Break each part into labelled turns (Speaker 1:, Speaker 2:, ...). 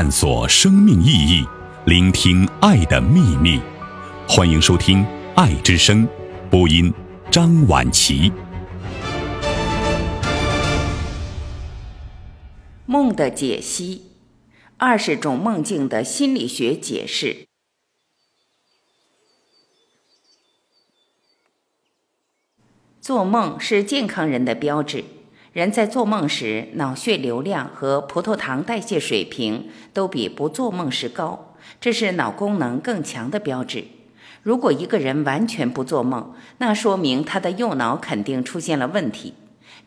Speaker 1: 探索生命意义，聆听爱的秘密。欢迎收听《爱之声》，播音张婉琪。
Speaker 2: 梦的解析：二十种梦境的心理学解释。做梦是健康人的标志。人在做梦时，脑血流量和葡萄糖代谢水平都比不做梦时高，这是脑功能更强的标志。如果一个人完全不做梦，那说明他的右脑肯定出现了问题。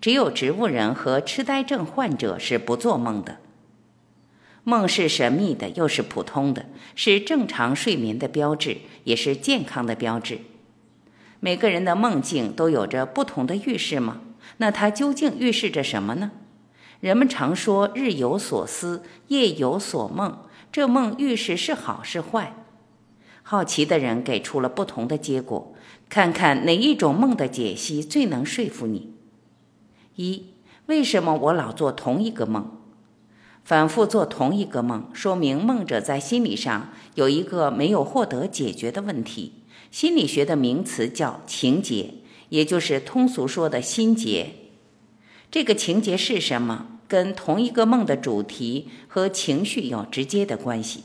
Speaker 2: 只有植物人和痴呆症患者是不做梦的。梦是神秘的，又是普通的，是正常睡眠的标志，也是健康的标志。每个人的梦境都有着不同的预示吗？那它究竟预示着什么呢？人们常说“日有所思，夜有所梦”，这梦预示是好是坏？好奇的人给出了不同的结果，看看哪一种梦的解析最能说服你。一，为什么我老做同一个梦？反复做同一个梦，说明梦者在心理上有一个没有获得解决的问题。心理学的名词叫情节。也就是通俗说的心结，这个情节是什么？跟同一个梦的主题和情绪有直接的关系。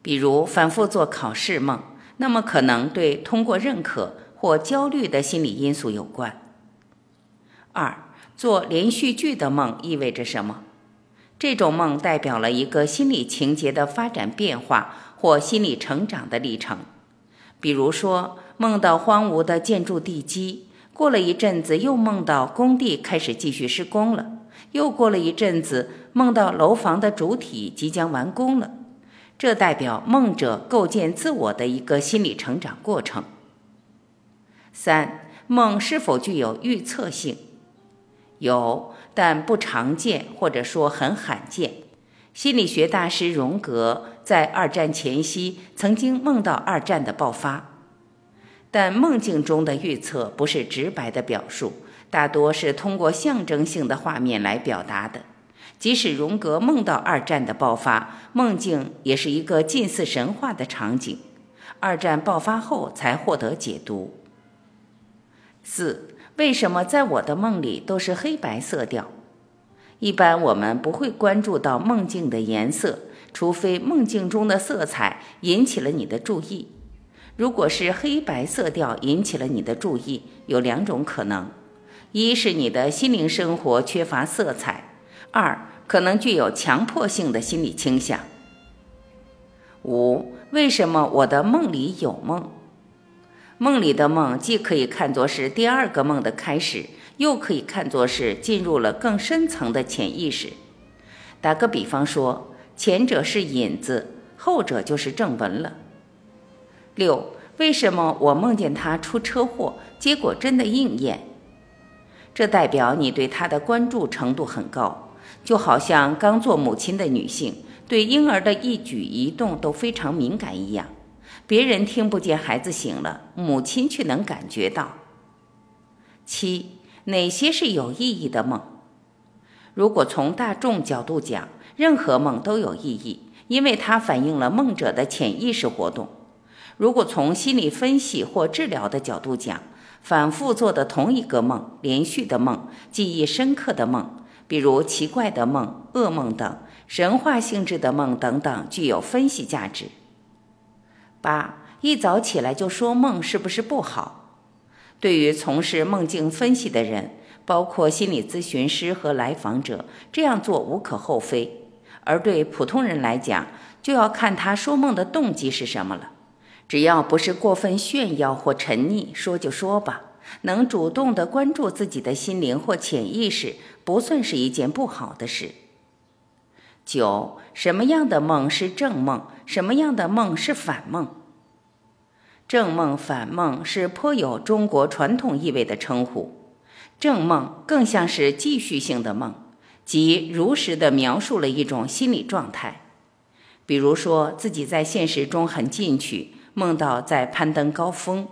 Speaker 2: 比如反复做考试梦，那么可能对通过认可或焦虑的心理因素有关。二，做连续剧的梦意味着什么？这种梦代表了一个心理情节的发展变化或心理成长的历程。比如说。梦到荒芜的建筑地基，过了一阵子又梦到工地开始继续施工了，又过了一阵子梦到楼房的主体即将完工了，这代表梦者构建自我的一个心理成长过程。三，梦是否具有预测性？有，但不常见，或者说很罕见。心理学大师荣格在二战前夕曾经梦到二战的爆发。但梦境中的预测不是直白的表述，大多是通过象征性的画面来表达的。即使荣格梦到二战的爆发，梦境也是一个近似神话的场景。二战爆发后才获得解读。四，为什么在我的梦里都是黑白色调？一般我们不会关注到梦境的颜色，除非梦境中的色彩引起了你的注意。如果是黑白色调引起了你的注意，有两种可能：一是你的心灵生活缺乏色彩；二可能具有强迫性的心理倾向。五，为什么我的梦里有梦？梦里的梦既可以看作是第二个梦的开始，又可以看作是进入了更深层的潜意识。打个比方说，前者是引子，后者就是正文了。六，为什么我梦见他出车祸，结果真的应验？这代表你对他的关注程度很高，就好像刚做母亲的女性对婴儿的一举一动都非常敏感一样。别人听不见孩子醒了，母亲却能感觉到。七，哪些是有意义的梦？如果从大众角度讲，任何梦都有意义，因为它反映了梦者的潜意识活动。如果从心理分析或治疗的角度讲，反复做的同一个梦、连续的梦、记忆深刻的梦，比如奇怪的梦、噩梦等神话性质的梦等等，具有分析价值。八，一早起来就说梦是不是不好？对于从事梦境分析的人，包括心理咨询师和来访者，这样做无可厚非；而对普通人来讲，就要看他说梦的动机是什么了。只要不是过分炫耀或沉溺，说就说吧。能主动的关注自己的心灵或潜意识，不算是一件不好的事。九，什么样的梦是正梦？什么样的梦是反梦？正梦、反梦是颇有中国传统意味的称呼。正梦更像是继续性的梦，即如实的描述了一种心理状态，比如说自己在现实中很进取。梦到在攀登高峰，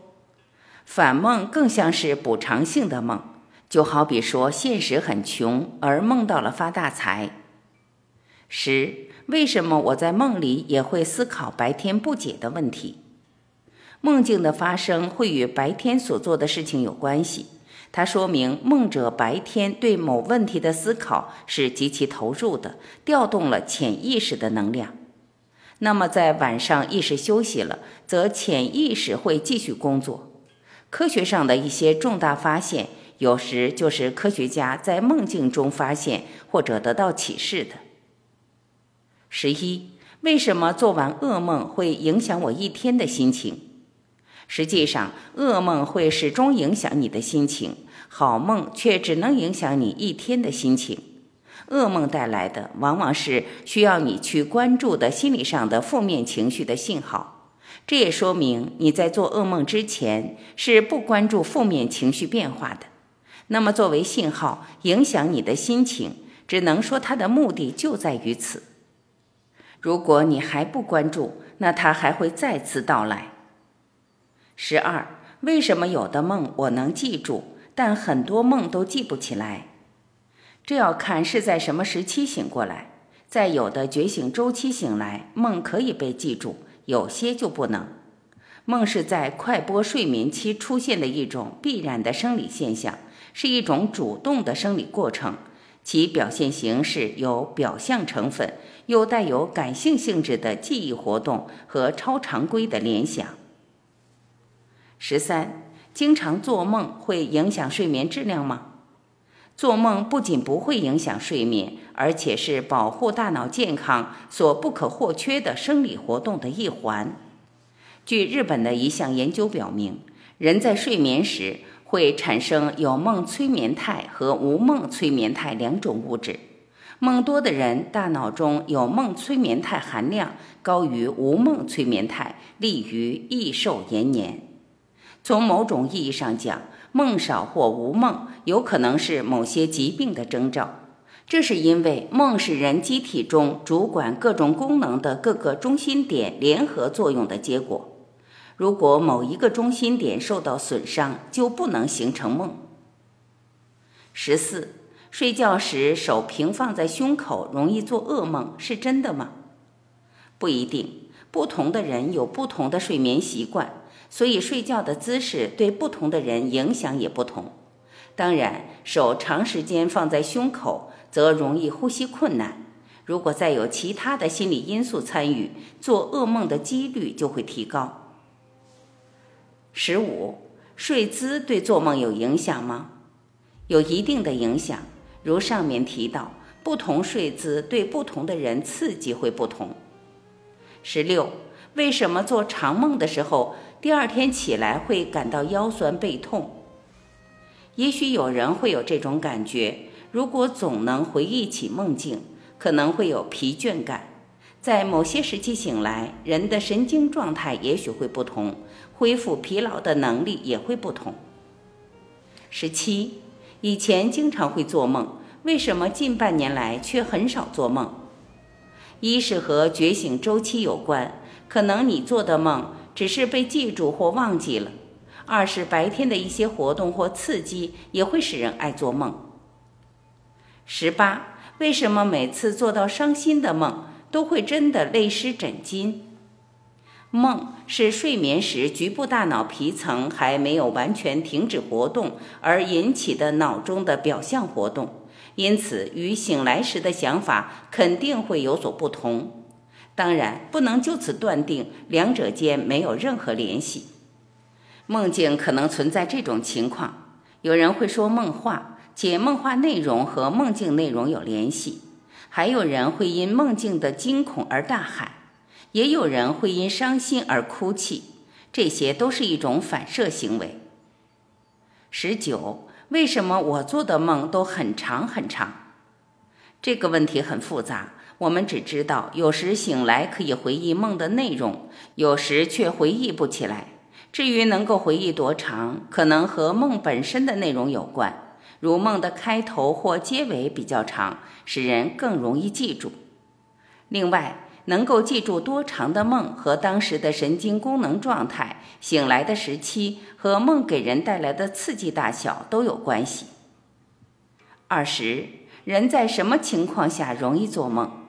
Speaker 2: 反梦更像是补偿性的梦，就好比说现实很穷，而梦到了发大财。十，为什么我在梦里也会思考白天不解的问题？梦境的发生会与白天所做的事情有关系，它说明梦者白天对某问题的思考是极其投入的，调动了潜意识的能量。那么在晚上意识休息了，则潜意识会继续工作。科学上的一些重大发现，有时就是科学家在梦境中发现或者得到启示的。十一，为什么做完噩梦会影响我一天的心情？实际上，噩梦会始终影响你的心情，好梦却只能影响你一天的心情。噩梦带来的往往是需要你去关注的心理上的负面情绪的信号，这也说明你在做噩梦之前是不关注负面情绪变化的。那么，作为信号影响你的心情，只能说它的目的就在于此。如果你还不关注，那它还会再次到来。十二，为什么有的梦我能记住，但很多梦都记不起来？这要看是在什么时期醒过来。在有的觉醒周期醒来，梦可以被记住，有些就不能。梦是在快波睡眠期出现的一种必然的生理现象，是一种主动的生理过程。其表现形式有表象成分，又带有感性性质的记忆活动和超常规的联想。十三，经常做梦会影响睡眠质量吗？做梦不仅不会影响睡眠，而且是保护大脑健康所不可或缺的生理活动的一环。据日本的一项研究表明，人在睡眠时。会产生有梦催眠态和无梦催眠态两种物质。梦多的人，大脑中有梦催眠态含量高于无梦催眠态，利于益寿延年。从某种意义上讲，梦少或无梦有可能是某些疾病的征兆。这是因为梦是人机体中主管各种功能的各个中心点联合作用的结果。如果某一个中心点受到损伤，就不能形成梦。十四，睡觉时手平放在胸口容易做噩梦，是真的吗？不一定，不同的人有不同的睡眠习惯，所以睡觉的姿势对不同的人影响也不同。当然，手长时间放在胸口，则容易呼吸困难。如果再有其他的心理因素参与，做噩梦的几率就会提高。十五，睡姿对做梦有影响吗？有一定的影响。如上面提到，不同睡姿对不同的人刺激会不同。十六，为什么做长梦的时候，第二天起来会感到腰酸背痛？也许有人会有这种感觉。如果总能回忆起梦境，可能会有疲倦感。在某些时期醒来，人的神经状态也许会不同，恢复疲劳的能力也会不同。十七，以前经常会做梦，为什么近半年来却很少做梦？一是和觉醒周期有关，可能你做的梦只是被记住或忘记了；二是白天的一些活动或刺激也会使人爱做梦。十八，为什么每次做到伤心的梦？都会真的泪湿枕巾。梦是睡眠时局部大脑皮层还没有完全停止活动而引起的脑中的表象活动，因此与醒来时的想法肯定会有所不同。当然，不能就此断定两者间没有任何联系。梦境可能存在这种情况：有人会说梦话，且梦话内容和梦境内容有联系。还有人会因梦境的惊恐而大喊，也有人会因伤心而哭泣，这些都是一种反射行为。十九，为什么我做的梦都很长很长？这个问题很复杂，我们只知道有时醒来可以回忆梦的内容，有时却回忆不起来。至于能够回忆多长，可能和梦本身的内容有关。如梦的开头或结尾比较长，使人更容易记住。另外，能够记住多长的梦和当时的神经功能状态、醒来的时期和梦给人带来的刺激大小都有关系。二十，人在什么情况下容易做梦？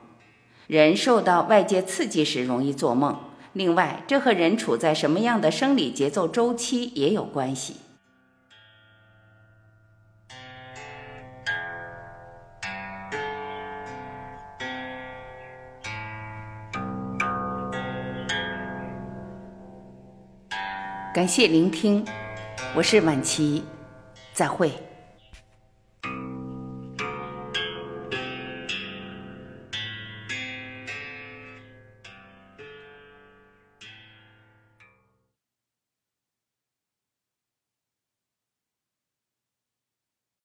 Speaker 2: 人受到外界刺激时容易做梦。另外，这和人处在什么样的生理节奏周期也有关系。感谢聆听，我是晚琪，再会。